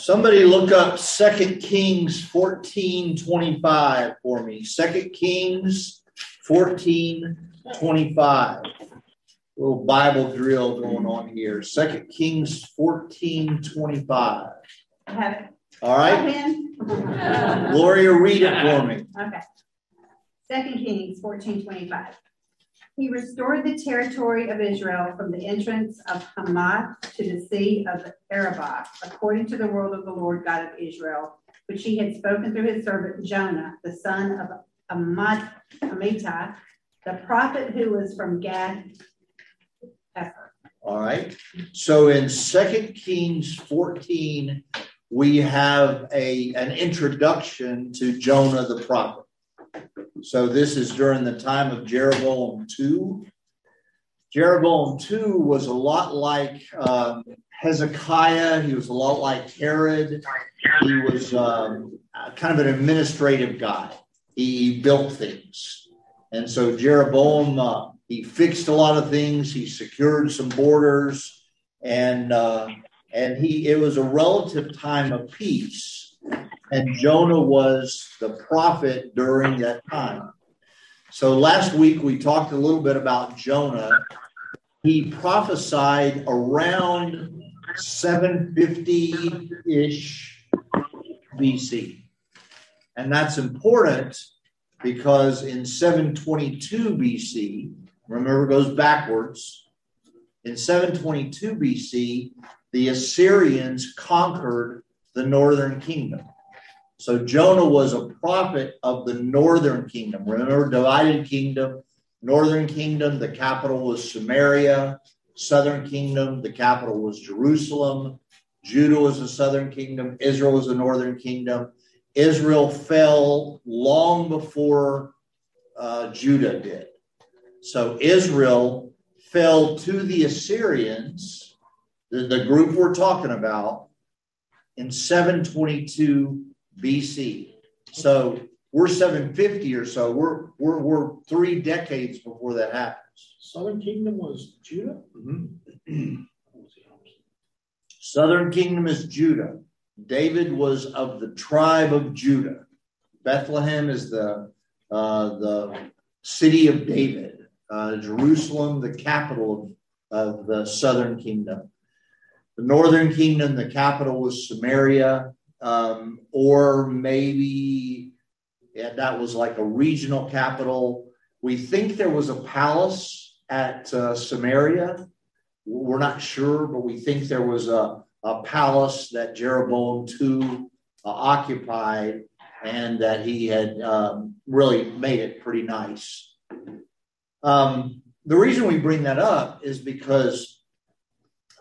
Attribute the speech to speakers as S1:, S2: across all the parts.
S1: Somebody look up Second Kings 14 25 for me. Second Kings 14 25. Little Bible drill going on here. Second Kings 14 25.
S2: I have it.
S1: All right. Gloria, read it for me.
S2: Okay. Second Kings 14 25. He restored the territory of Israel from the entrance of Hamath to the sea of Arabah, according to the word of the Lord God of Israel, which he had spoken through his servant Jonah, the son of Amittai, the prophet who was from Gad.
S1: All right. So in Second Kings 14, we have a an introduction to Jonah the prophet. So this is during the time of Jeroboam II. Jeroboam II was a lot like um, Hezekiah. He was a lot like Herod. He was um, kind of an administrative guy. He built things, and so Jeroboam uh, he fixed a lot of things. He secured some borders, and uh, and he it was a relative time of peace. And Jonah was the prophet during that time. So last week we talked a little bit about Jonah. He prophesied around 750 ish BC. And that's important because in 722 BC, remember it goes backwards, in 722 BC, the Assyrians conquered the northern kingdom. So Jonah was a prophet of the northern kingdom. Remember, divided kingdom, northern kingdom, the capital was Samaria, southern kingdom, the capital was Jerusalem. Judah was the southern kingdom, Israel was the northern kingdom. Israel fell long before uh, Judah did. So Israel fell to the Assyrians, the, the group we're talking about, in 722 BC. So we're 750 or so. We're we're we're three decades before that happens.
S3: Southern Kingdom was Judah.
S1: Mm-hmm. Southern kingdom is Judah. David was of the tribe of Judah. Bethlehem is the uh, the city of David. Uh, Jerusalem, the capital of, of the southern kingdom. The northern kingdom, the capital was Samaria um, or maybe yeah, that was like a regional capital. We think there was a palace at uh, Samaria. We're not sure, but we think there was a, a palace that Jeroboam II uh, occupied and that he had um, really made it pretty nice. Um, the reason we bring that up is because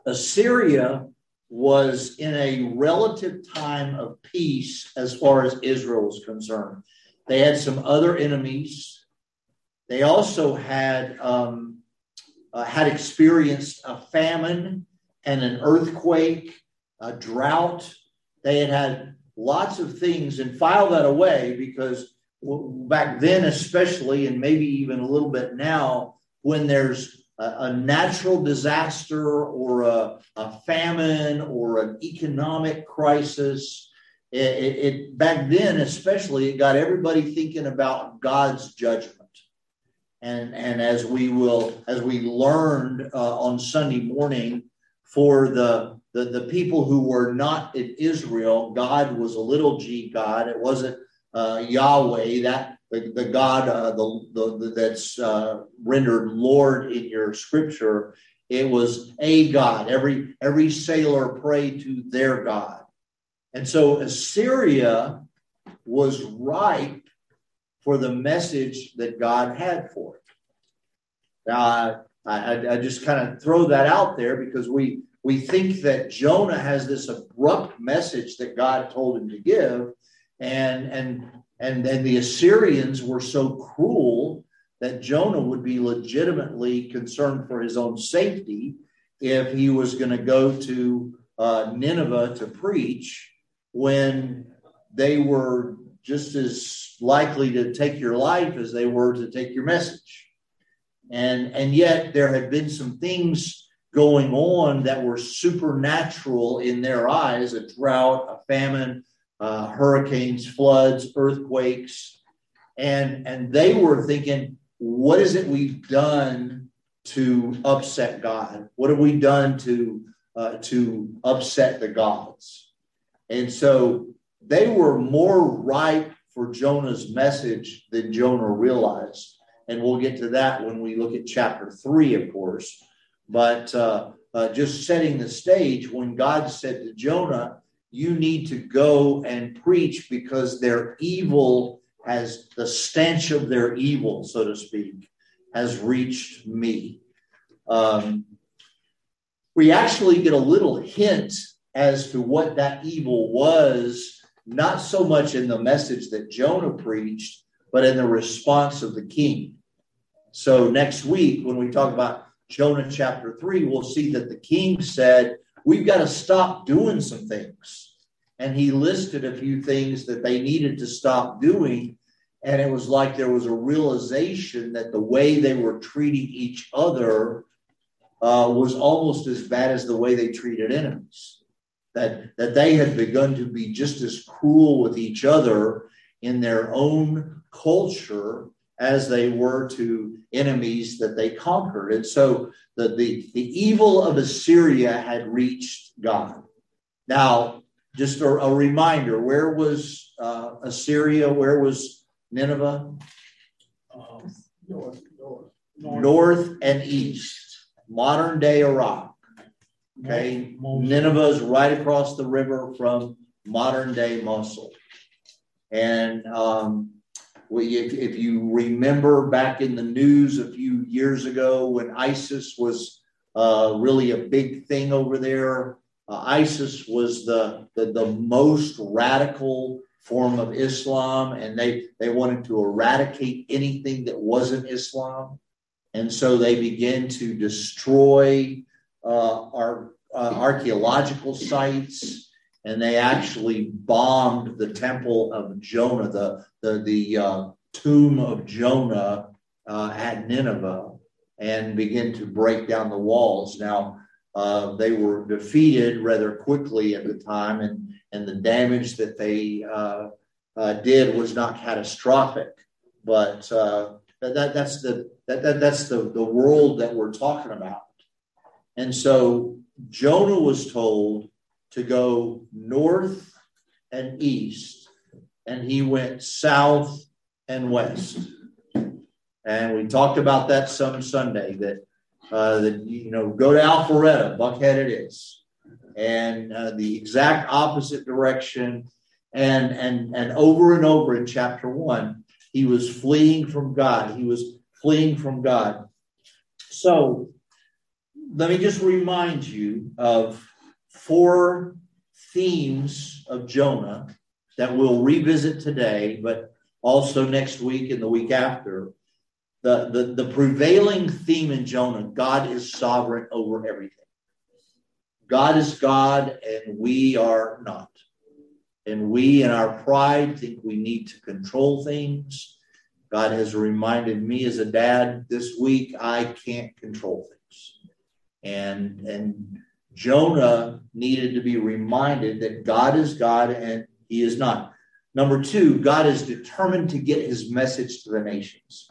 S1: Assyria was in a relative time of peace as far as Israel was concerned. They had some other enemies. They also had um, uh, had experienced a famine and an earthquake, a drought. They had had lots of things and file that away because back then, especially, and maybe even a little bit now, when there's a, natural disaster or a, a, famine or an economic crisis. It, it, it, back then, especially, it got everybody thinking about God's judgment. And, and as we will, as we learned uh, on Sunday morning, for the, the the people who were not in Israel, God was a little g God. It wasn't uh, Yahweh. That the, the God uh, the, the, that's uh, rendered Lord in your scripture, it was a God. Every every sailor prayed to their God, and so Assyria was ripe for the message that God had for it. Now, I, I, I just kind of throw that out there because we we think that Jonah has this abrupt message that God told him to give, and and and then the Assyrians were so cruel that Jonah would be legitimately concerned for his own safety if he was going to go to uh, Nineveh to preach when they were just as likely to take your life as they were to take your message. And, and yet there had been some things going on that were supernatural in their eyes a drought, a famine, uh, hurricanes, floods, earthquakes. And, and they were thinking, what is it we've done to upset God? What have we done to, uh, to upset the gods? And so they were more ripe for Jonah's message than Jonah realized. And we'll get to that when we look at chapter three, of course. But uh, uh, just setting the stage, when God said to Jonah, You need to go and preach because their evil has the stench of their evil, so to speak, has reached me. Um, we actually get a little hint as to what that evil was, not so much in the message that Jonah preached, but in the response of the king. So next week, when we talk about Jonah chapter 3, we'll see that the king said, We've got to stop doing some things. And he listed a few things that they needed to stop doing. And it was like there was a realization that the way they were treating each other uh, was almost as bad as the way they treated enemies. That, that they had begun to be just as cruel with each other in their own culture as they were to enemies that they conquered. And so the, the, the evil of Assyria had reached God. Now, just a, a reminder where was uh, Assyria? Where was Nineveh?
S3: Um, north, north,
S1: north, north and east, modern day Iraq. Okay, Nineveh is right across the river from modern day Mosul. And um, if, if you remember back in the news a few years ago when ISIS was uh, really a big thing over there, uh, ISIS was the, the, the most radical form of Islam, and they, they wanted to eradicate anything that wasn't Islam. And so they began to destroy uh, our uh, archaeological sites and they actually bombed the temple of Jonah, the the the uh, tomb of Jonah uh, at Nineveh, and begin to break down the walls. Now uh, they were defeated rather quickly at the time, and and the damage that they uh, uh, did was not catastrophic, but uh, that, that's the that, that that's the the world that we're talking about, and so Jonah was told to go north and east, and he went south and west. And we talked about that some Sunday that uh, that you know go to Alpharetta, Buckhead it is, and uh, the exact opposite direction, and and and over and over in chapter one, he was fleeing from God. He was fleeing from God. So let me just remind you of four themes of Jonah that we'll revisit today, but also next week and the week after. The, the, the prevailing theme in Jonah God is sovereign over everything. God is God, and we are not. And we, in our pride, think we need to control things. God has reminded me as a dad this week, I can't control things. And, and Jonah needed to be reminded that God is God and he is not. Number two, God is determined to get his message to the nations.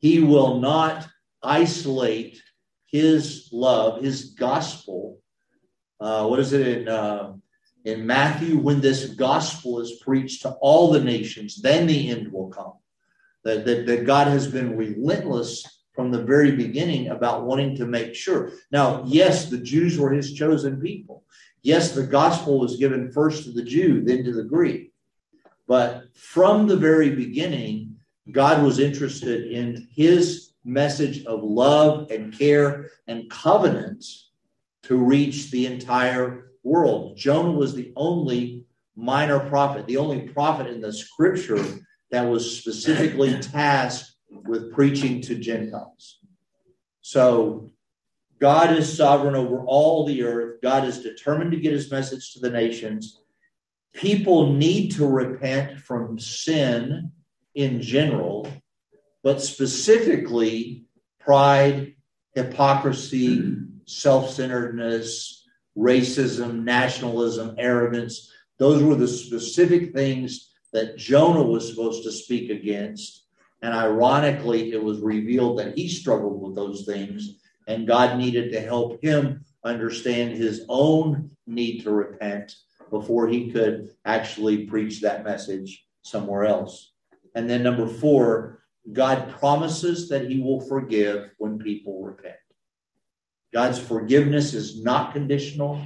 S1: He will not isolate his love, his gospel. Uh, what is it in, uh, in Matthew? When this gospel is preached to all the nations, then the end will come. That, that, that God has been relentless from the very beginning about wanting to make sure. Now, yes, the Jews were his chosen people. Yes, the gospel was given first to the Jew, then to the Greek. But from the very beginning, God was interested in his message of love and care and covenant to reach the entire world. Jonah was the only minor prophet, the only prophet in the scripture that was specifically tasked with preaching to Gentiles. So God is sovereign over all the earth. God is determined to get his message to the nations. People need to repent from sin in general, but specifically pride, hypocrisy, self centeredness, racism, nationalism, arrogance. Those were the specific things that Jonah was supposed to speak against. And ironically, it was revealed that he struggled with those things, and God needed to help him understand his own need to repent before he could actually preach that message somewhere else. And then, number four, God promises that he will forgive when people repent. God's forgiveness is not conditional.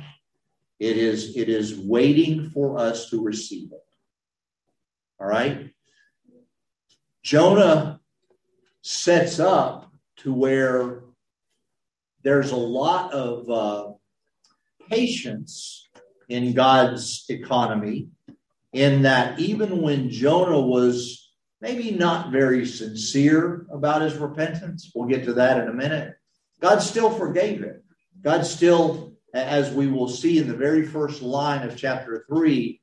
S1: It is, it is waiting for us to receive it. All right? Jonah sets up to where there's a lot of uh, patience in God's economy, in that even when Jonah was maybe not very sincere about his repentance, we'll get to that in a minute, God still forgave him. God still, as we will see in the very first line of chapter 3,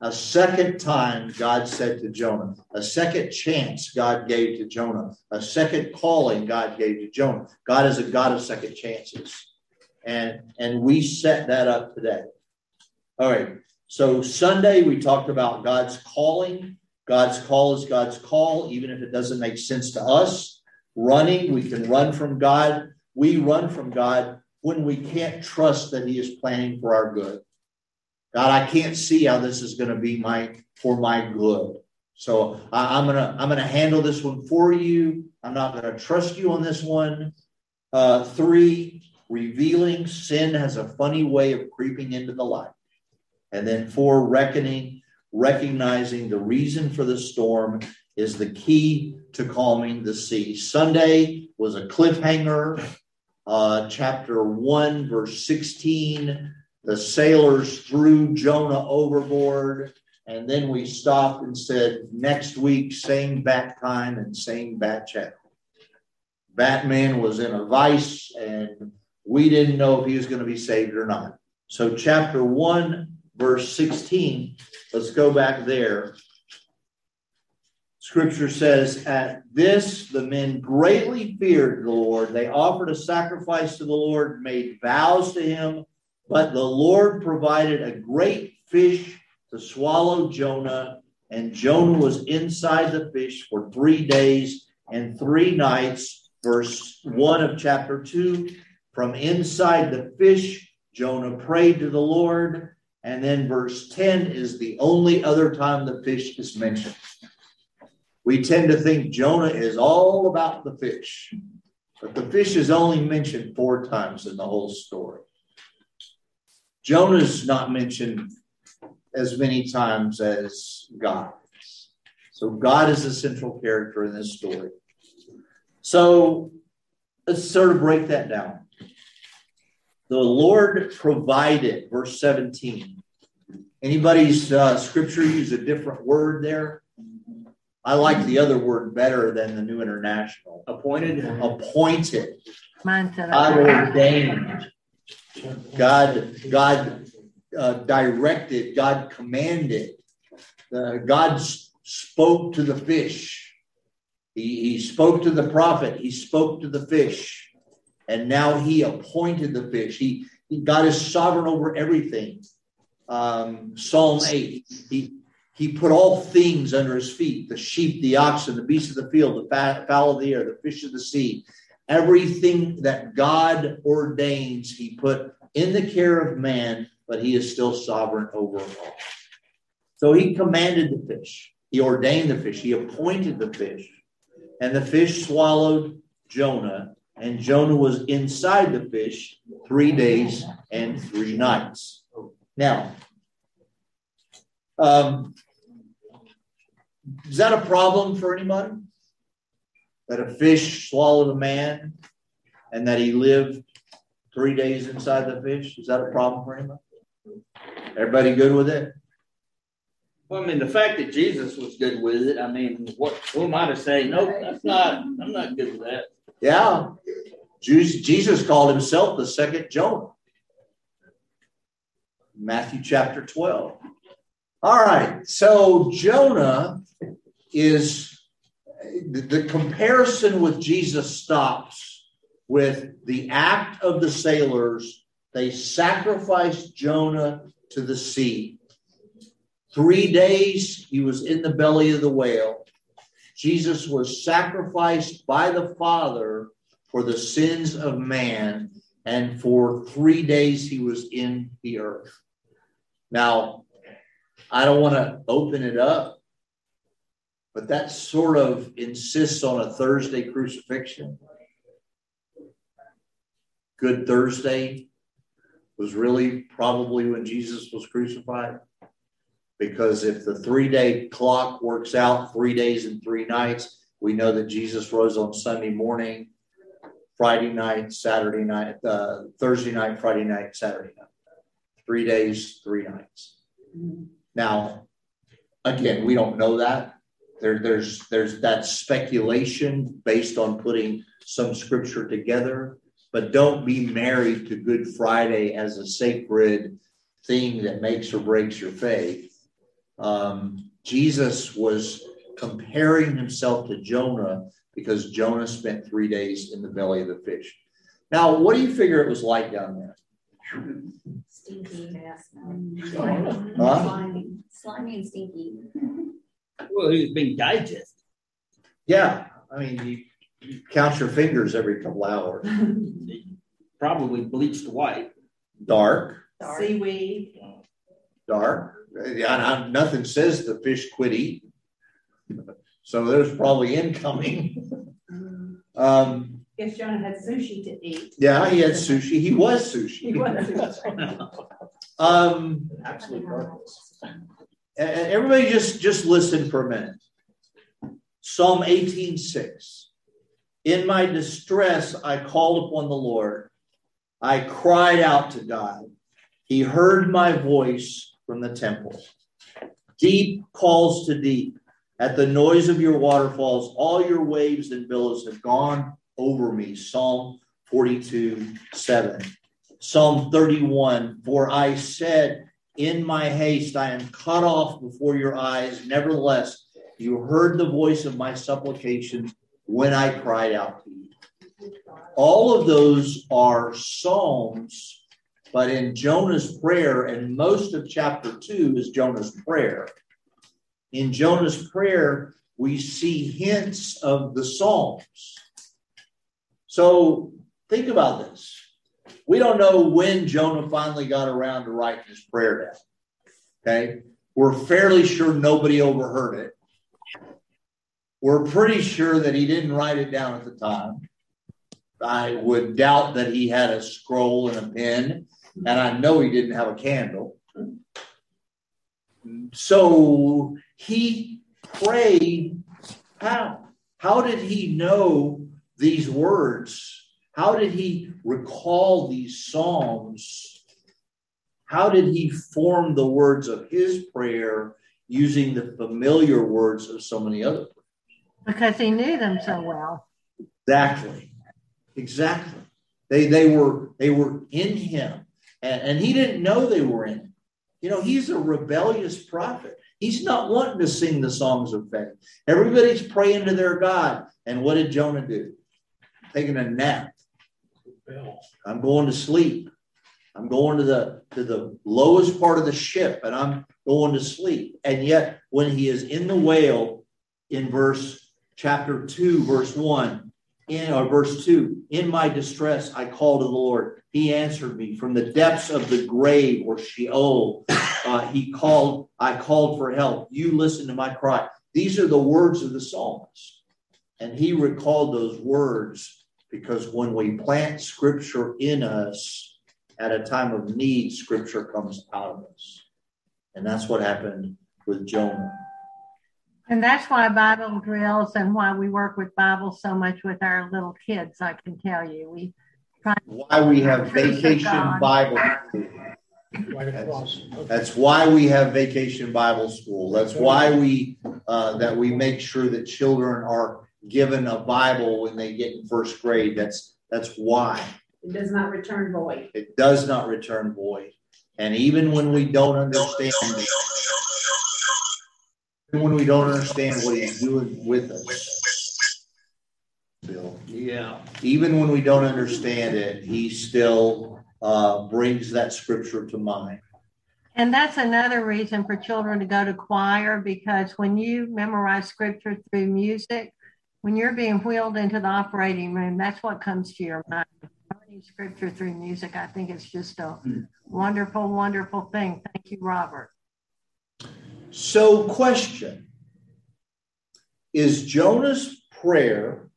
S1: a second time God said to Jonah, a second chance God gave to Jonah, a second calling God gave to Jonah. God is a God of second chances. And, and we set that up today. All right. So Sunday we talked about God's calling. God's call is God's call, even if it doesn't make sense to us. Running, we can run from God. We run from God when we can't trust that He is planning for our good. God, I can't see how this is going to be my for my good. So I, am gonna I'm gonna handle this one for you. I'm not gonna trust you on this one. Uh, three, revealing sin has a funny way of creeping into the light. And then four, reckoning, recognizing the reason for the storm is the key to calming the sea. Sunday was a cliffhanger. Uh, chapter 1, verse 16 the sailors threw Jonah overboard. And then we stopped and said, next week, same bat time and same bat channel. Batman was in a vice, and we didn't know if he was going to be saved or not. So, chapter 1, verse 16, let's go back there. Scripture says, At this the men greatly feared the Lord. They offered a sacrifice to the Lord, made vows to him but the Lord provided a great fish to swallow Jonah, and Jonah was inside the fish for three days and three nights. Verse 1 of chapter 2 From inside the fish, Jonah prayed to the Lord. And then verse 10 is the only other time the fish is mentioned. We tend to think Jonah is all about the fish, but the fish is only mentioned four times in the whole story. Jonah's not mentioned as many times as God. So God is the central character in this story. So let's sort of break that down. The Lord provided, verse 17. Anybody's uh, scripture use a different word there? I like the other word better than the New International.
S3: Appointed.
S1: Appointed.
S4: Mine said
S1: I ordained. God, God uh, directed, God commanded. Uh, God spoke to the fish. He, he spoke to the prophet. He spoke to the fish. And now he appointed the fish. He, he God is sovereign over everything. Um, Psalm 8. He, he put all things under his feet the sheep, the oxen, the beasts of the field, the fowl of the air, the fish of the sea. Everything that God ordains, he put in the care of man, but he is still sovereign over all. So he commanded the fish, he ordained the fish, he appointed the fish, and the fish swallowed Jonah, and Jonah was inside the fish three days and three nights. Now, um, is that a problem for anybody? That a fish swallowed a man and that he lived three days inside the fish? Is that a problem for anybody? Everybody good with it?
S3: Well, I mean, the fact that Jesus was good with it, I mean, what who am I to say? No, that's not. I'm not good with that.
S1: Yeah, Jesus called himself the second Jonah. Matthew chapter 12. All right, so Jonah is the, comparison with Jesus stops with the act of the sailors. They sacrificed Jonah to the sea. Three days he was in the belly of the whale. Jesus was sacrificed by the Father for the sins of man, and for three days he was in the earth. Now, I don't want to open it up, but that sort of insists on a Thursday crucifixion. Good Thursday was really probably when Jesus was crucified. Because if the three day clock works out three days and three nights, we know that Jesus rose on Sunday morning, Friday night, Saturday night, uh, Thursday night, Friday night, Saturday night. Three days, three nights. Now, again, we don't know that. There, there's there's that speculation based on putting some scripture together, but don't be married to Good Friday as a sacred thing that makes or breaks your faith. Um, Jesus was comparing himself to Jonah because Jonah spent three days in the belly of the fish. Now, what do you figure it was like down there?
S4: Stinky, yes.
S1: Huh?
S4: Slimy, slimy and stinky.
S3: Well, he was being digested.
S1: Yeah, I mean, you, you count your fingers every couple hours.
S3: Probably bleached white.
S1: Dark,
S2: Seaweed.
S1: dark. Yeah, and nothing says the fish quit eating. So there's probably incoming. Um,
S2: Guess Jonah had sushi to eat.
S1: yeah, he had sushi. He was sushi.
S2: He was.
S1: Um,
S5: Absolute darkness.
S1: And everybody just just listen for a minute. Psalm 18:6. In my distress I called upon the Lord. I cried out to God. He heard my voice from the temple. Deep calls to deep. At the noise of your waterfalls, all your waves and billows have gone over me. Psalm 42, 7. Psalm 31, for I said, in my haste, I am cut off before your eyes. Nevertheless, you heard the voice of my supplications when I cried out to you. All of those are Psalms, but in Jonah's prayer, and most of chapter two is Jonah's prayer. In Jonah's prayer, we see hints of the Psalms. So think about this. We don't know when Jonah finally got around to writing his prayer down. Okay. We're fairly sure nobody overheard it. We're pretty sure that he didn't write it down at the time. I would doubt that he had a scroll and a pen, and I know he didn't have a candle. So he prayed how? How did he know these words? How did he recall these Psalms? How did he form the words of his prayer using the familiar words of so many other?
S6: Because he knew them so well.
S1: Exactly. Exactly. They they were they were in him. And, and he didn't know they were in him. You know, he's a rebellious prophet. He's not wanting to sing the songs of faith. Everybody's praying to their God. And what did Jonah do? Taking a nap. I'm going to sleep. I'm going to the to the lowest part of the ship and I'm going to sleep. And yet when he is in the whale in verse chapter 2 verse 1 in or verse 2 in my distress I called to the Lord. He answered me from the depths of the grave or Sheol. Uh, he called I called for help. You listen to my cry. These are the words of the psalmist. And he recalled those words because when we plant scripture in us at a time of need, scripture comes out of us. And that's what happened with Jonah.
S6: And that's why Bible drills and why we work with Bible so much with our little kids, I can tell you. We
S1: Why we have vacation Bible.
S5: Right across.
S1: That's why we have vacation Bible school. That's why we uh, that we make sure that children are given a Bible when they get in first grade. That's that's why.
S2: It does not return void.
S1: It does not return void. And even when we don't understand, even when we don't understand what he's doing with us, Bill,
S3: Yeah.
S1: Even when we don't understand it, he still uh, brings that scripture to mind.
S6: And that's another reason for children to go to choir because when you memorize scripture through music, when you're being wheeled into the operating room, that's what comes to your mind. Learning scripture through music, I think it's just a wonderful, wonderful thing. Thank you, Robert.
S1: So, question Is Jonah's prayer,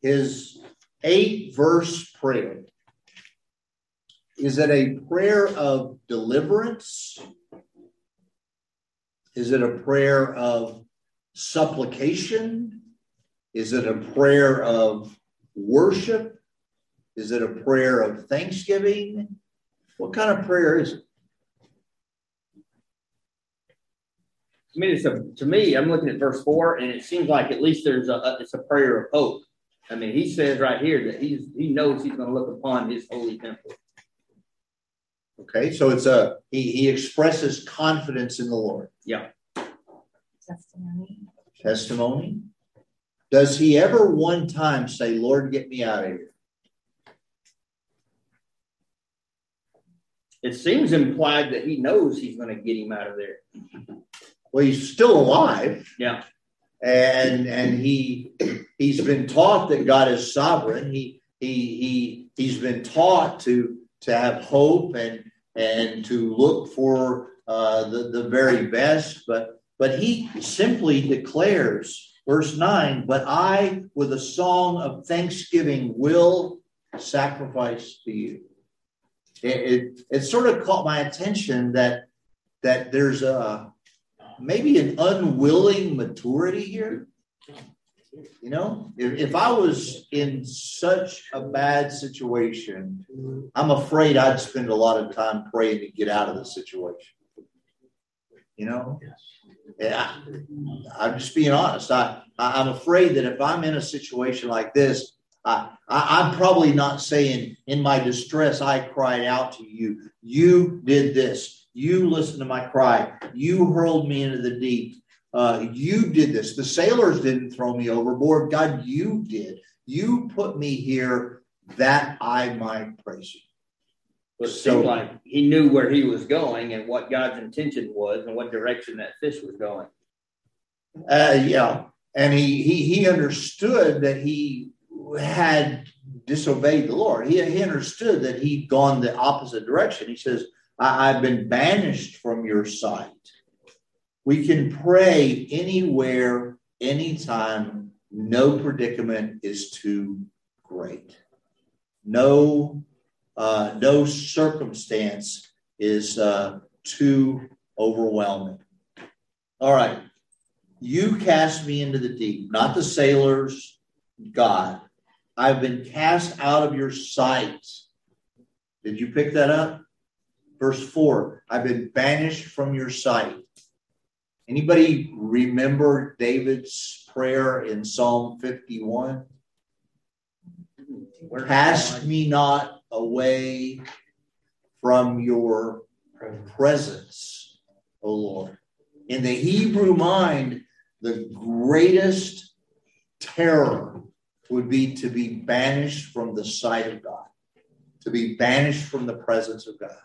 S1: his eight verse prayer, is it a prayer of deliverance? Is it a prayer of supplication? Is it a prayer of worship? Is it a prayer of thanksgiving? What kind of prayer is it?
S3: I mean, it's a to me. I'm looking at verse four, and it seems like at least there's a, a it's a prayer of hope. I mean, he says right here that he's he knows he's going to look upon his holy temple.
S1: Okay, so it's a he, he expresses confidence in the Lord.
S3: Yeah.
S4: Testimony.
S1: Testimony. Does he ever one time say, Lord, get me out of here?
S3: It seems implied that he knows he's going to get him out of there.
S1: Well, he's still alive.
S3: Yeah.
S1: And and he he's been taught that God is sovereign. He he he he's been taught to to have hope and and to look for uh, the the very best. But but he simply declares, verse nine. But I, with a song of thanksgiving, will sacrifice to you. It, it, it sort of caught my attention that that there's a maybe an unwilling maturity here. You know, if, if I was in such a bad situation, I'm afraid I'd spend a lot of time praying to get out of the situation. You know, yeah, I'm just being honest. I, I I'm afraid that if I'm in a situation like this, I, I, I'm probably not saying in my distress I cried out to you. You did this. You listened to my cry. You hurled me into the deep. Uh, you did this. The sailors didn't throw me overboard. God, you did. You put me here that I might praise you.
S3: But it
S1: So-
S3: seemed like he knew where he was going and what God's intention was and what direction that fish was going.
S1: Uh, yeah, and he he he understood that he had disobeyed the Lord. He he understood that he'd gone the opposite direction. He says, I, "I've been banished from your sight." We can pray anywhere, anytime. No predicament is too great. No, uh, no circumstance is uh, too overwhelming. All right. You cast me into the deep, not the sailors, God. I've been cast out of your sight. Did you pick that up? Verse 4 I've been banished from your sight. Anybody remember David's prayer in Psalm 51? Cast me not away from your presence, O Lord. In the Hebrew mind, the greatest terror would be to be banished from the sight of God, to be banished from the presence of God.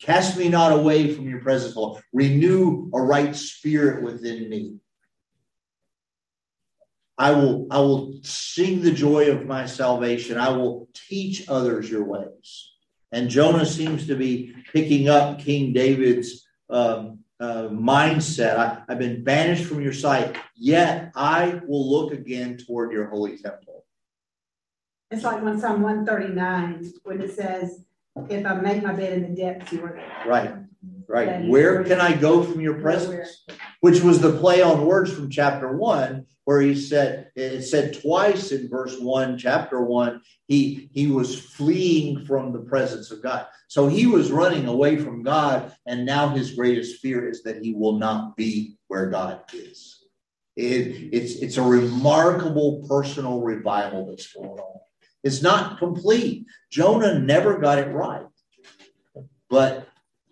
S1: Cast me not away from your presence, Lord. Renew a right spirit within me. I will, I will sing the joy of my salvation. I will teach others your ways. And Jonah seems to be picking up King David's um, uh, mindset. I, I've been banished from your sight, yet I will look again toward your holy temple.
S2: It's like when Psalm one thirty-nine, when it says, if I make my bed in the depths, you are there.
S1: Right, right. Where can I go from your presence? Which was the play on words from chapter one, where he said it said twice in verse one, chapter one, he he was fleeing from the presence of God. So he was running away from God, and now his greatest fear is that he will not be where God is. It, it's it's a remarkable personal revival that's going on. It's not complete. Jonah never got it right. But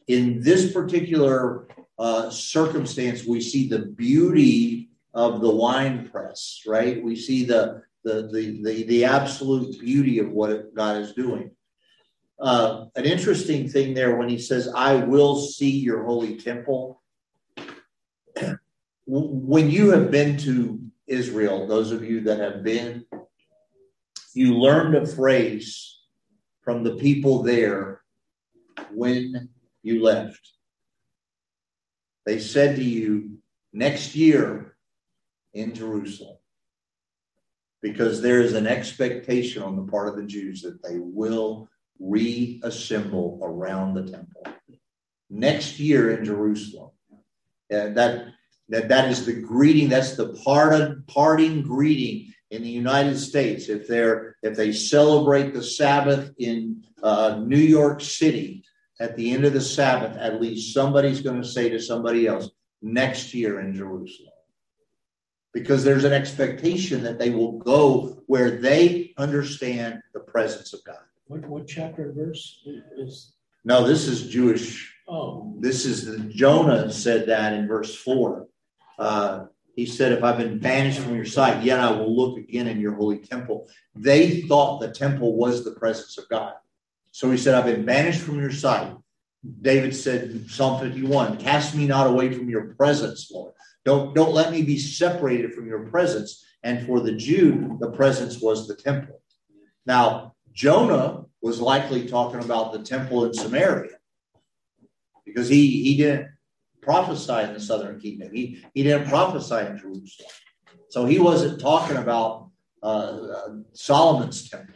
S1: in this particular uh, circumstance, we see the beauty of the wine press, right? We see the the, the, the, the absolute beauty of what God is doing. Uh, an interesting thing there when he says, I will see your holy temple. when you have been to Israel, those of you that have been, you learned a phrase from the people there when you left. They said to you, next year in Jerusalem, because there is an expectation on the part of the Jews that they will reassemble around the temple. Next year in Jerusalem. And that that that is the greeting, that's the part of, parting greeting in the United States. If they're if they celebrate the Sabbath in uh, New York City at the end of the Sabbath, at least somebody's going to say to somebody else, next year in Jerusalem because there's an expectation that they will go where they understand the presence of God.
S5: What, what chapter and verse is?
S1: No, this is Jewish.
S5: Oh,
S1: This is the, Jonah said that in verse four. Uh, he said, "If I've been banished from your sight, yet I will look again in your holy temple." They thought the temple was the presence of God, so he said, "I've been banished from your sight." David said in Psalm 51, "Cast me not away from your presence, Lord." Don't, don't let me be separated from your presence. And for the Jew, the presence was the temple. Now, Jonah was likely talking about the temple in Samaria because he, he didn't prophesy in the southern kingdom. He, he didn't prophesy in Jerusalem. So he wasn't talking about uh, Solomon's temple.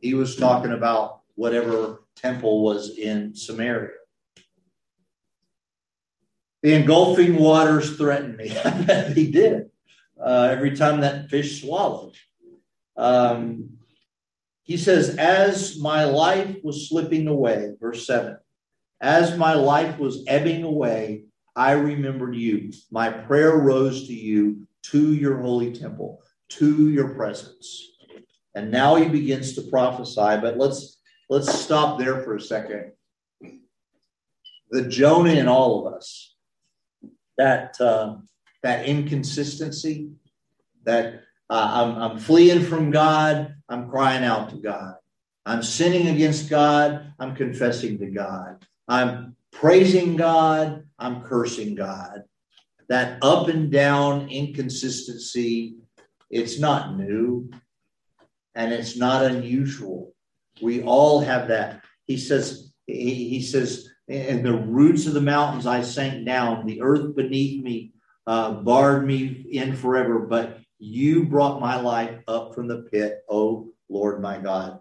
S1: He was talking about whatever temple was in Samaria. The engulfing waters threatened me. he did. Uh, every time that fish swallowed. Um, he says, As my life was slipping away, verse 7, as my life was ebbing away, I remembered you. My prayer rose to you, to your holy temple, to your presence. And now he begins to prophesy, but let's let's stop there for a second. The Jonah in all of us that uh, that inconsistency, that uh, I'm, I'm fleeing from God, I'm crying out to God. I'm sinning against God, I'm confessing to God. I'm praising God, I'm cursing God. That up and down inconsistency, it's not new and it's not unusual. We all have that. He says, he, he says, and the roots of the mountains I sank down. The earth beneath me uh, barred me in forever, but you brought my life up from the pit, oh Lord my God.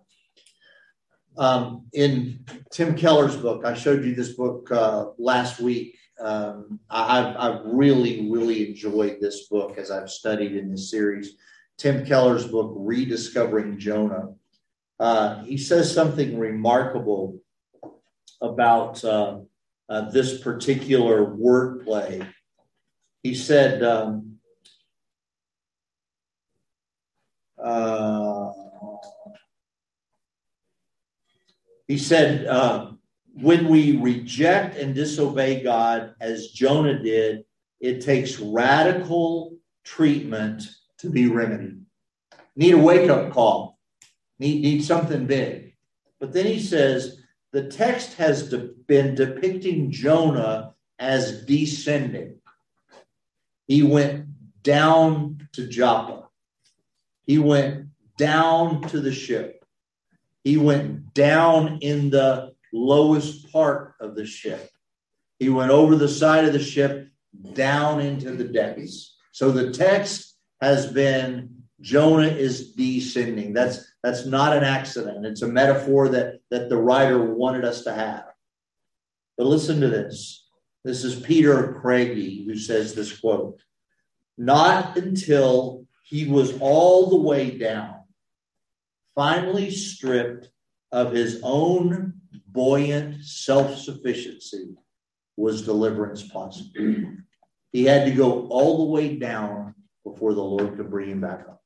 S1: Um, in Tim Keller's book, I showed you this book uh, last week. Um, I've, I've really, really enjoyed this book as I've studied in this series. Tim Keller's book, Rediscovering Jonah. Uh, he says something remarkable about uh, uh, this particular wordplay. He said, um, uh, he said, uh, when we reject and disobey God as Jonah did, it takes radical treatment to be remedied. Need a wake up call. Need, need something big. But then he says, the text has de- been depicting Jonah as descending. He went down to Joppa. He went down to the ship. He went down in the lowest part of the ship. He went over the side of the ship down into the depths. So the text has been Jonah is descending. That's that's not an accident. It's a metaphor that, that the writer wanted us to have. But listen to this. This is Peter Craigie who says this quote. Not until he was all the way down, finally stripped of his own buoyant self sufficiency, was deliverance possible. He had to go all the way down before the Lord could bring him back up.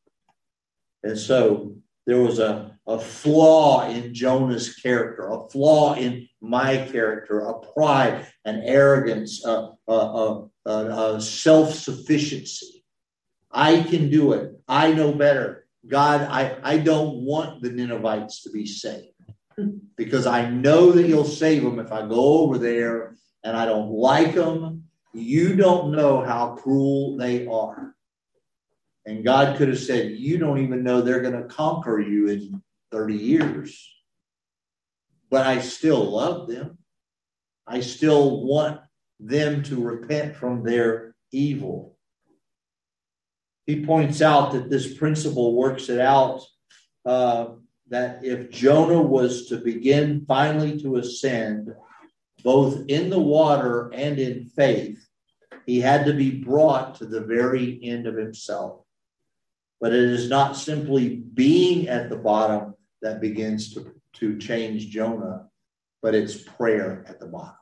S1: And so there was a, a flaw in Jonah's character, a flaw in my character, a pride, an arrogance, a, a, a, self sufficiency. I can do it. I know better. God, I, I don't want the Ninevites to be saved because I know that you'll save them if I go over there and I don't like them. You don't know how cruel they are. And God could have said, You don't even know they're going to conquer you in 30 years. But I still love them. I still want them to repent from their evil. He points out that this principle works it out uh, that if Jonah was to begin finally to ascend, both in the water and in faith, he had to be brought to the very end of himself. But it is not simply being at the bottom that begins to, to change Jonah, but it's prayer at the bottom.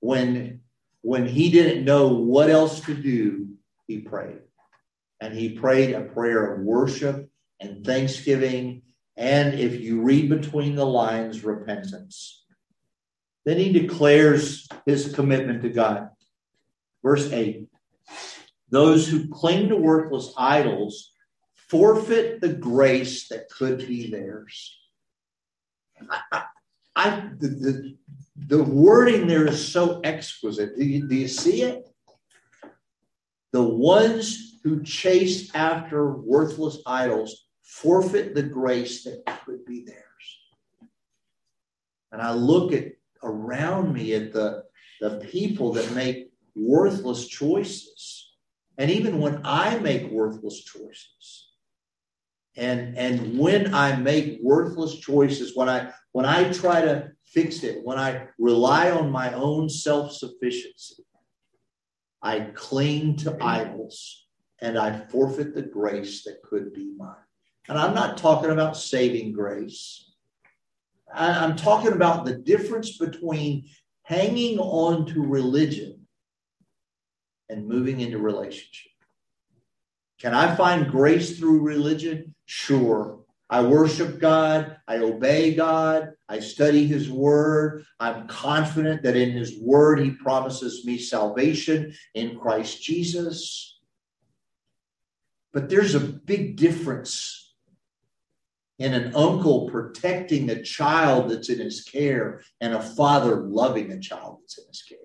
S1: When, when he didn't know what else to do, he prayed. And he prayed a prayer of worship and thanksgiving. And if you read between the lines, repentance. Then he declares his commitment to God. Verse 8 Those who cling to worthless idols forfeit the grace that could be theirs. I, I, I the, the, the, wording there is so exquisite. Do you, do you see it? The ones who chase after worthless idols forfeit the grace that could be theirs. And I look at around me at the, the people that make worthless choices. And even when I make worthless choices, and and when I make worthless choices, when I when I try to fix it, when I rely on my own self-sufficiency, I cling to idols and I forfeit the grace that could be mine. And I'm not talking about saving grace. I'm talking about the difference between hanging on to religion and moving into relationship. Can I find grace through religion? Sure. I worship God. I obey God. I study His Word. I'm confident that in His Word He promises me salvation in Christ Jesus. But there's a big difference and an uncle protecting a child that's in his care and a father loving a child that's in his care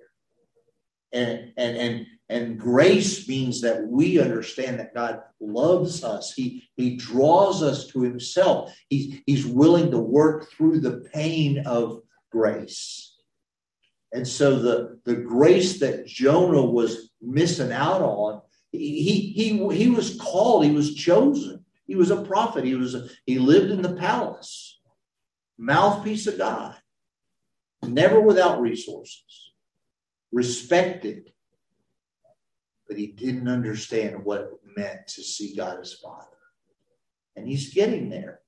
S1: and and and and grace means that we understand that god loves us. He he draws us to himself. He's he's willing to work through the pain of grace. And so the the grace that jonah was missing out on he he he was called he was chosen. He was a prophet. He was a, he lived in the palace, mouthpiece of God, never without resources, respected, but he didn't understand what it meant to see God as Father. And he's getting there.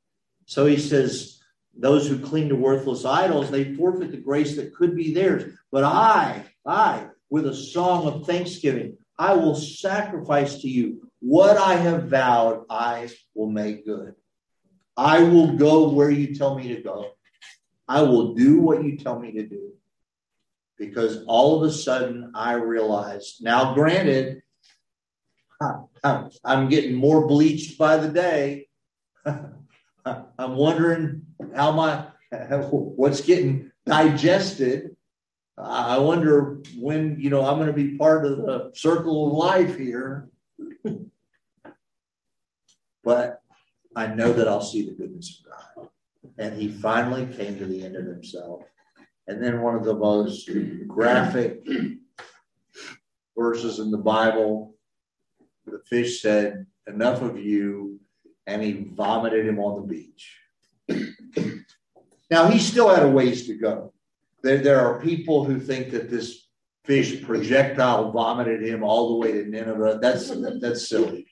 S1: So he says, those who cling to worthless idols, they forfeit the grace that could be theirs. But I, I, with a song of thanksgiving, I will sacrifice to you what I have vowed, I will make good. I will go where you tell me to go. I will do what you tell me to do. Because all of a sudden I realized, now granted, I'm getting more bleached by the day. I'm wondering how my what's getting digested. I wonder when you know I'm going to be part of the circle of life here. but I know that I'll see the goodness of God. And he finally came to the end of himself. And then one of the most graphic verses in the Bible, the fish said, Enough of you. And he vomited him on the beach. now, he still had a ways to go. There, there are people who think that this fish projectile vomited him all the way to Nineveh. That's, that's silly.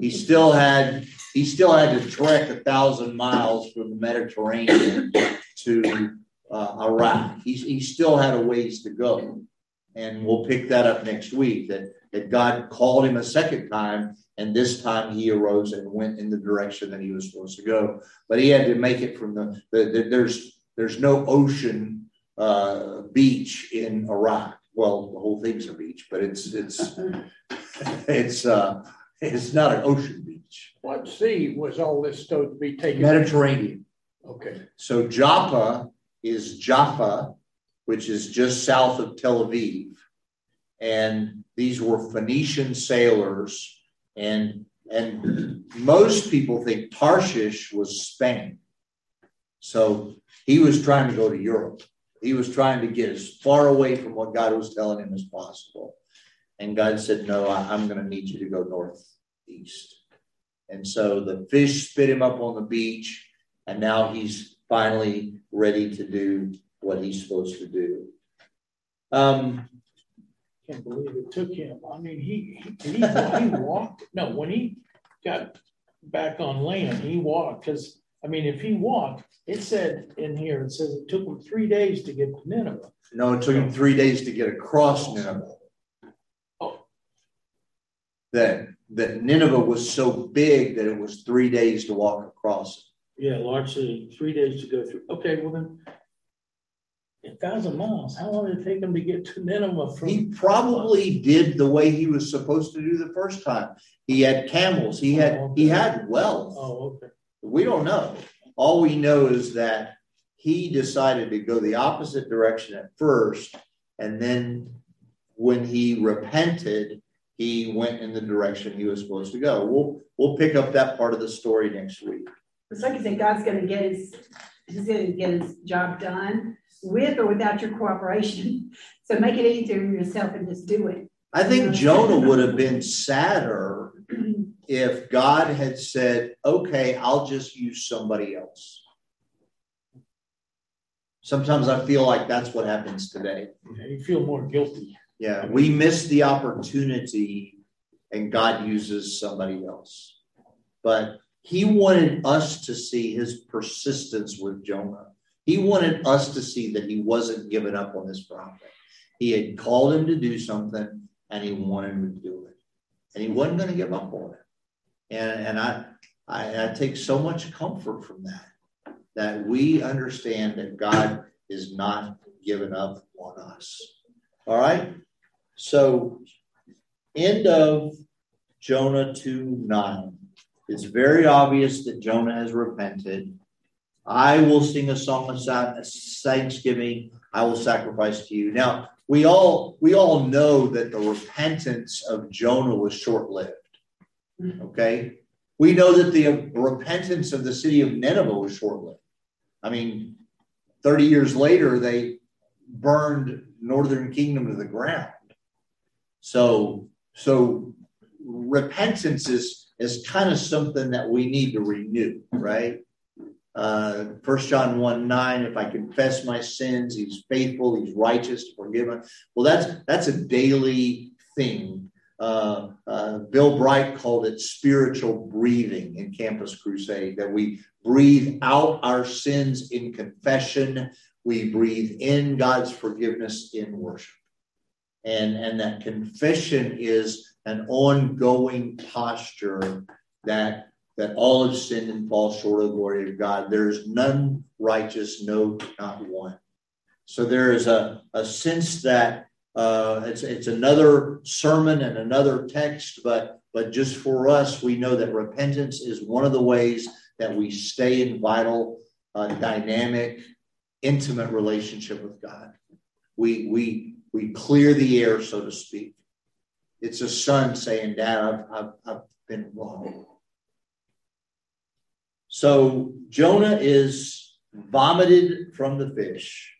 S1: He still had he still had to trek a thousand miles from the Mediterranean to uh, Iraq. He, he still had a ways to go, and we'll pick that up next week. That that God called him a second time, and this time he arose and went in the direction that he was supposed to go. But he had to make it from the, the, the there's there's no ocean uh, beach in Iraq. Well, the whole thing's a beach, but it's it's it's uh, it's not an ocean beach. beach.
S5: What sea was all this supposed to be taken?
S1: Mediterranean.
S5: Okay,
S1: So Joppa is Jaffa, which is just south of Tel Aviv. And these were Phoenician sailors. And, and most people think Tarshish was Spain. So he was trying to go to Europe. He was trying to get as far away from what God was telling him as possible. And God said, No, I, I'm going to need you to go northeast. And so the fish spit him up on the beach, and now he's finally ready to do what he's supposed to do. Um, I
S5: can't believe it took him. I mean, he, he, he, he walked, no, when he got back on land, he walked, because, I mean, if he walked, it said in here, it says it took him three days to get to Nineveh.
S1: no, it took him three days to get across Nineveh.
S5: Oh.
S1: That that Nineveh was so big that it was three days to walk across.
S5: Yeah, large city, three days to go through. Okay, well then, a thousand miles, how long did it take him to get to Nineveh from?
S1: He probably did the way he was supposed to do the first time. He had camels. He had oh, he had wealth.
S5: Oh, okay.
S1: We don't know. All we know is that he decided to go the opposite direction at first, and then when he repented, he went in the direction he was supposed to go. We'll we'll pick up that part of the story next week.
S2: It's like I said, God's gonna get his, he's gonna get his job done with or without your cooperation. So make it easier on yourself and just do it.
S1: I think Jonah would have been sadder if God had said, "Okay, I'll just use somebody else." Sometimes I feel like that's what happens today.
S5: Yeah, You feel more guilty.
S1: Yeah, we miss the opportunity and God uses somebody else. But he wanted us to see his persistence with Jonah. He wanted us to see that he wasn't giving up on this prophet. He had called him to do something and he wanted him to do it. And he wasn't going to give up on it. And, and I, I, I take so much comfort from that, that we understand that God is not giving up on us. All right. So, end of Jonah 2 9. It's very obvious that Jonah has repented. I will sing a song of thanksgiving. I will sacrifice to you. Now, we all we all know that the repentance of Jonah was short-lived. Okay? We know that the repentance of the city of Nineveh was short-lived. I mean, 30 years later, they burned northern kingdom to the ground. So, so repentance is is kind of something that we need to renew, right? Uh, First John 1 9, if I confess my sins, he's faithful, he's righteous to forgive me. Well, that's that's a daily thing. Uh, uh, Bill Bright called it spiritual breathing in Campus Crusade, that we breathe out our sins in confession, we breathe in God's forgiveness in worship. And, and that confession is an ongoing posture that that all have sinned and fall short of the glory of God. There is none righteous, no, not one. So there is a, a sense that uh, it's it's another sermon and another text, but but just for us, we know that repentance is one of the ways that we stay in vital, uh, dynamic, intimate relationship with God. We we we clear the air, so to speak. It's a son saying, Dad, I've, I've, I've been wrong. So Jonah is vomited from the fish.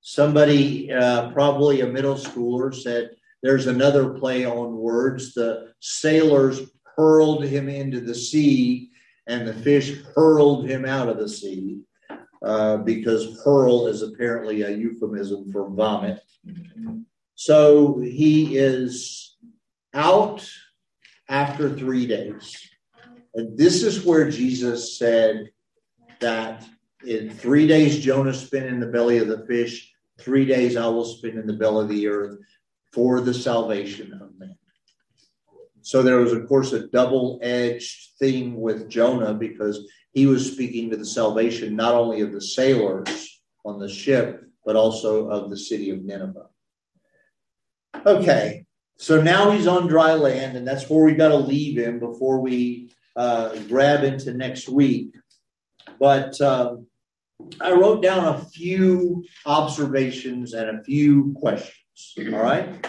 S1: Somebody, uh, probably a middle schooler, said there's another play on words. The sailors hurled him into the sea, and the fish hurled him out of the sea uh, because hurl is apparently a euphemism for vomit. So he is out after three days. And this is where Jesus said that in three days Jonah spent in the belly of the fish, three days I will spend in the belly of the earth for the salvation of men. So there was, of course, a double edged thing with Jonah because he was speaking to the salvation not only of the sailors on the ship, but also of the city of Nineveh. Okay, So now he's on dry land, and that's where we got to leave him before we uh, grab into next week. But uh, I wrote down a few observations and a few questions. All right.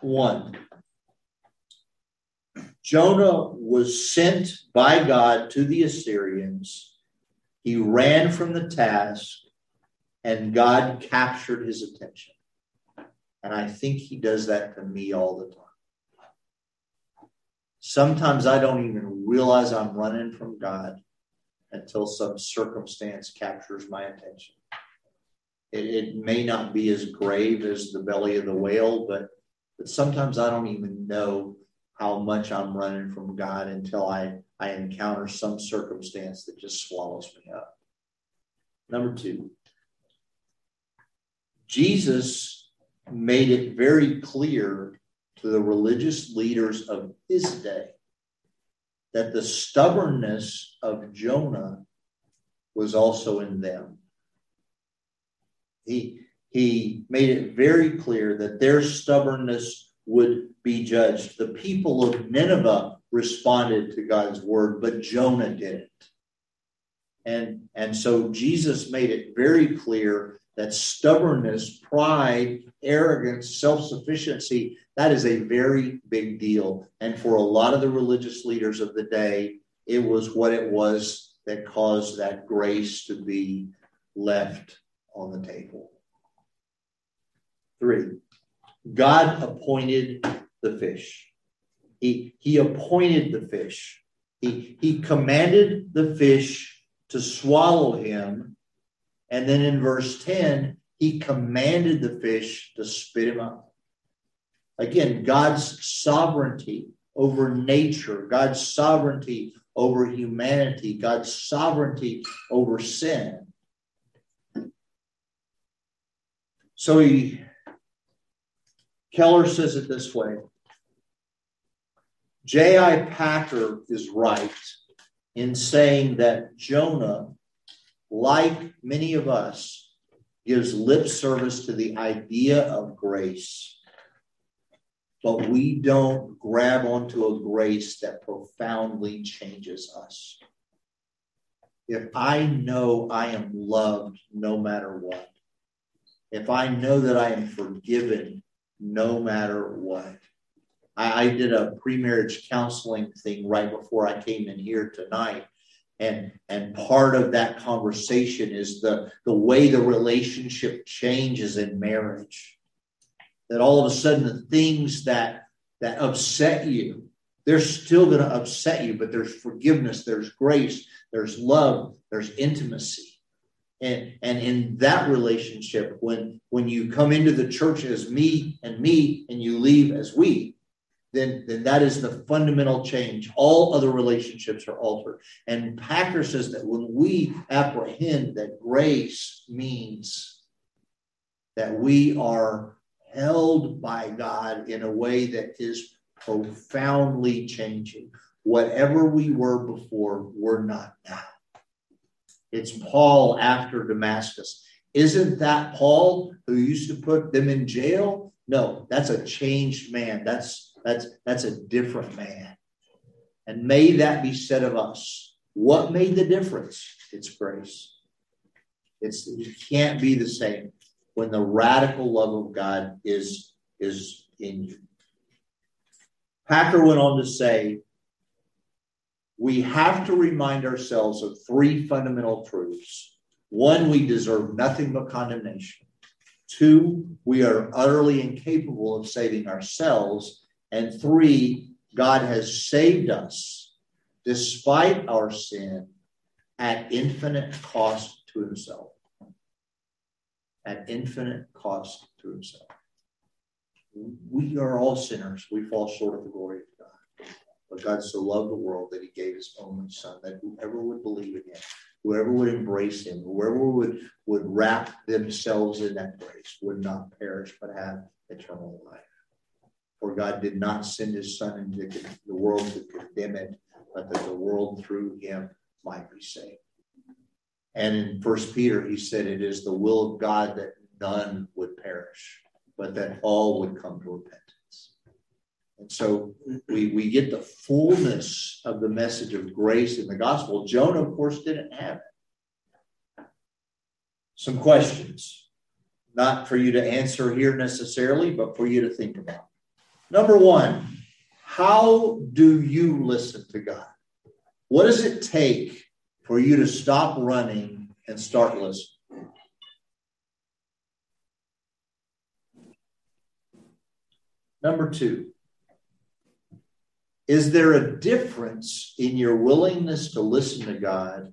S1: One Jonah was sent by God to the Assyrians. He ran from the task, and God captured his attention. And I think he does that to me all the time. Sometimes I don't even realize I'm running from God until some circumstance captures my attention. It, it, may not be as grave as the belly of the whale, but, but sometimes I don't even know how much I'm running from God until I, I encounter some circumstance that just swallows me up. Number two, Jesus made it very clear to the religious leaders of his day that the stubbornness of Jonah was also in them. He, he made it very clear that their stubbornness would be judged. The people of Nineveh responded to God's word, but Jonah didn't. And, and so Jesus made it very clear that stubbornness, pride, arrogance, self sufficiency, that is a very big deal. And for a lot of the religious leaders of the day, it was what it was that caused that grace to be left on the table. Three, God appointed the fish. He, he appointed the fish. He, he commanded the fish to swallow him. And then in verse 10, he commanded the fish to spit him up. Again, God's sovereignty over nature, God's sovereignty over humanity, God's sovereignty over sin. So he Keller says it this way J.I. Packer is right in saying that Jonah, like many of us, gives lip service to the idea of grace, but we don't grab onto a grace that profoundly changes us. If I know I am loved no matter what, if I know that I am forgiven no matter what. I, I did a pre-marriage counseling thing right before I came in here tonight. And, and part of that conversation is the, the way the relationship changes in marriage. That all of a sudden the things that that upset you, they're still going to upset you, but there's forgiveness, there's grace, there's love, there's intimacy and and in that relationship when when you come into the church as me and me and you leave as we then then that is the fundamental change all other relationships are altered and packer says that when we apprehend that grace means that we are held by god in a way that is profoundly changing whatever we were before we're not now it's Paul after Damascus. Isn't that Paul who used to put them in jail? No, that's a changed man. That's that's that's a different man. And may that be said of us. What made the difference? It's grace. It's you can't be the same when the radical love of God is is in you. Packer went on to say, we have to remind ourselves of three fundamental truths. One, we deserve nothing but condemnation. Two, we are utterly incapable of saving ourselves. And three, God has saved us despite our sin at infinite cost to himself. At infinite cost to himself. We are all sinners. We fall short of the glory of God. But God so loved the world that he gave his only son, that whoever would believe in him, whoever would embrace him, whoever would, would wrap themselves in that grace would not perish, but have eternal life. For God did not send his son into the world to condemn it, but that the world through him might be saved. And in First Peter, he said, It is the will of God that none would perish, but that all would come to repentance. And so we, we get the fullness of the message of grace in the gospel. Jonah, of course, didn't have it. Some questions, not for you to answer here necessarily, but for you to think about. Number one, how do you listen to God? What does it take for you to stop running and start listening? Number two, is there a difference in your willingness to listen to God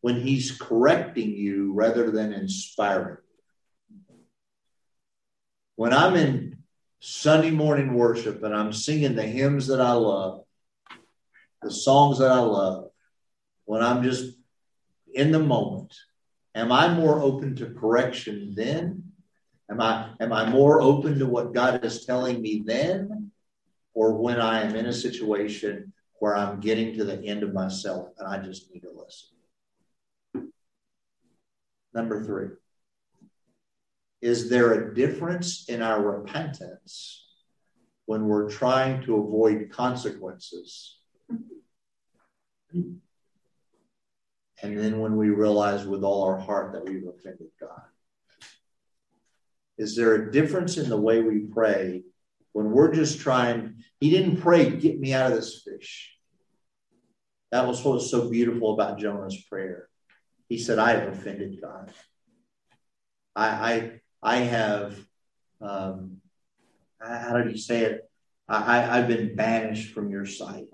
S1: when He's correcting you rather than inspiring? When I'm in Sunday morning worship and I'm singing the hymns that I love, the songs that I love, when I'm just in the moment, am I more open to correction then Am I am I more open to what God is telling me then, or when I am in a situation where I'm getting to the end of myself and I just need to listen? Number three. Is there a difference in our repentance when we're trying to avoid consequences? And then when we realize with all our heart that we've offended God. Is there a difference in the way we pray when we're just trying? He didn't pray, get me out of this fish. That was what was so beautiful about Jonah's prayer. He said, I have offended God. I, I, I have, um, how did he say it? I, I've been banished from your sight.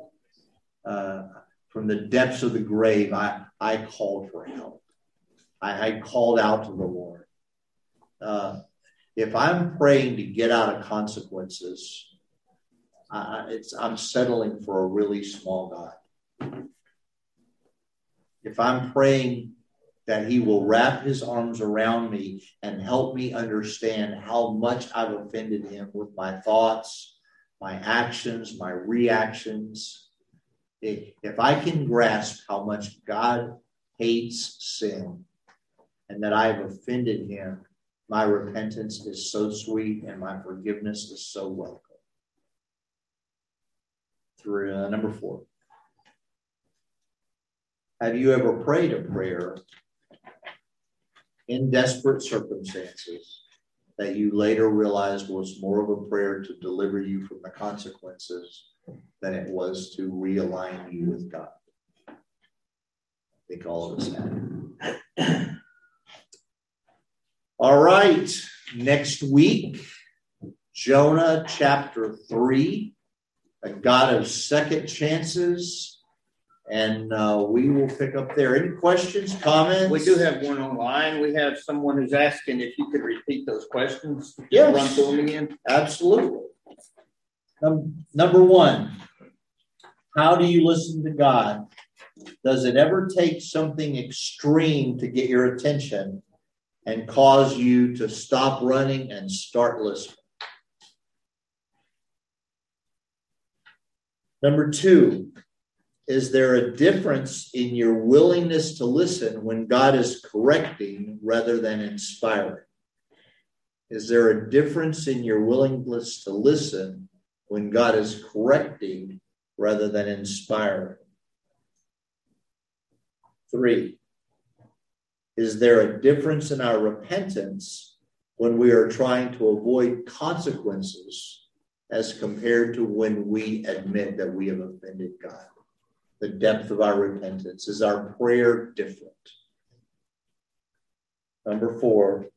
S1: Uh, from the depths of the grave, I, I called for help. I, I called out to the Lord. Uh, if I'm praying to get out of consequences, uh, it's I'm settling for a really small God. If I'm praying that He will wrap His arms around me and help me understand how much I've offended Him with my thoughts, my actions, my reactions. If I can grasp how much God hates sin and that I've offended Him, my repentance is so sweet and my forgiveness is so welcome. Through uh, number four. Have you ever prayed a prayer in desperate circumstances that you later realized was more of a prayer to deliver you from the consequences than it was to realign you with God? I think all of us have. All right, next week, Jonah chapter 3, a God of second chances. And uh, we will pick up there. Any questions, comments?
S3: We do have one online. We have someone who's asking if you could repeat those questions.
S1: Yes.
S3: Run through them again.
S1: Absolutely. Um, number one, how do you listen to God? Does it ever take something extreme to get your attention? and cause you to stop running and start listening. Number two, is there a difference in your willingness to listen when God is correcting rather than inspiring? Is there a difference in your willingness to listen when God is correcting rather than inspiring? Three, is there a difference in our repentance when we are trying to avoid consequences as compared to when we admit that we have offended God? The depth of our repentance. Is our prayer different? Number four,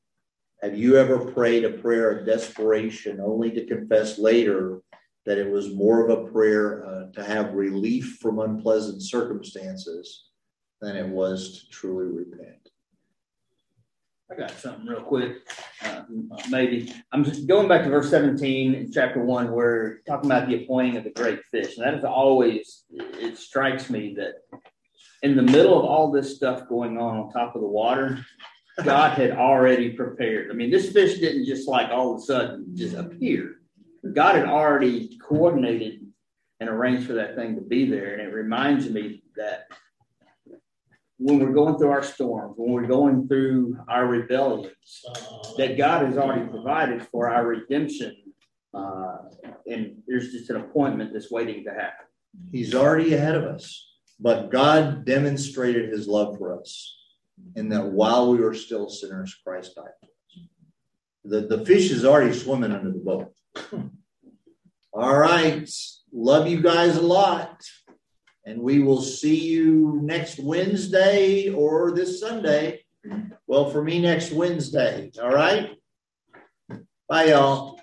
S1: have you ever prayed a prayer of desperation only to confess later that it was more of a prayer uh, to have relief from unpleasant circumstances than it was to truly repent?
S3: I got something real quick. Uh, maybe I'm just going back to verse 17 in chapter one, where talking about the appointing of the great fish, and that is always it strikes me that in the middle of all this stuff going on on top of the water, God had already prepared. I mean, this fish didn't just like all of a sudden just appear. God had already coordinated and arranged for that thing to be there, and it reminds me that when we're going through our storms, when we're going through our rebellions, that God has already provided for our redemption Uh, and there's just an appointment that's waiting to happen.
S1: He's already ahead of us. But God demonstrated his love for us in that while we were still sinners, Christ died for us. The, the fish is already swimming under the boat. All right. Love you guys a lot. And we will see you next Wednesday or this Sunday. Well, for me, next Wednesday. All right. Bye, y'all.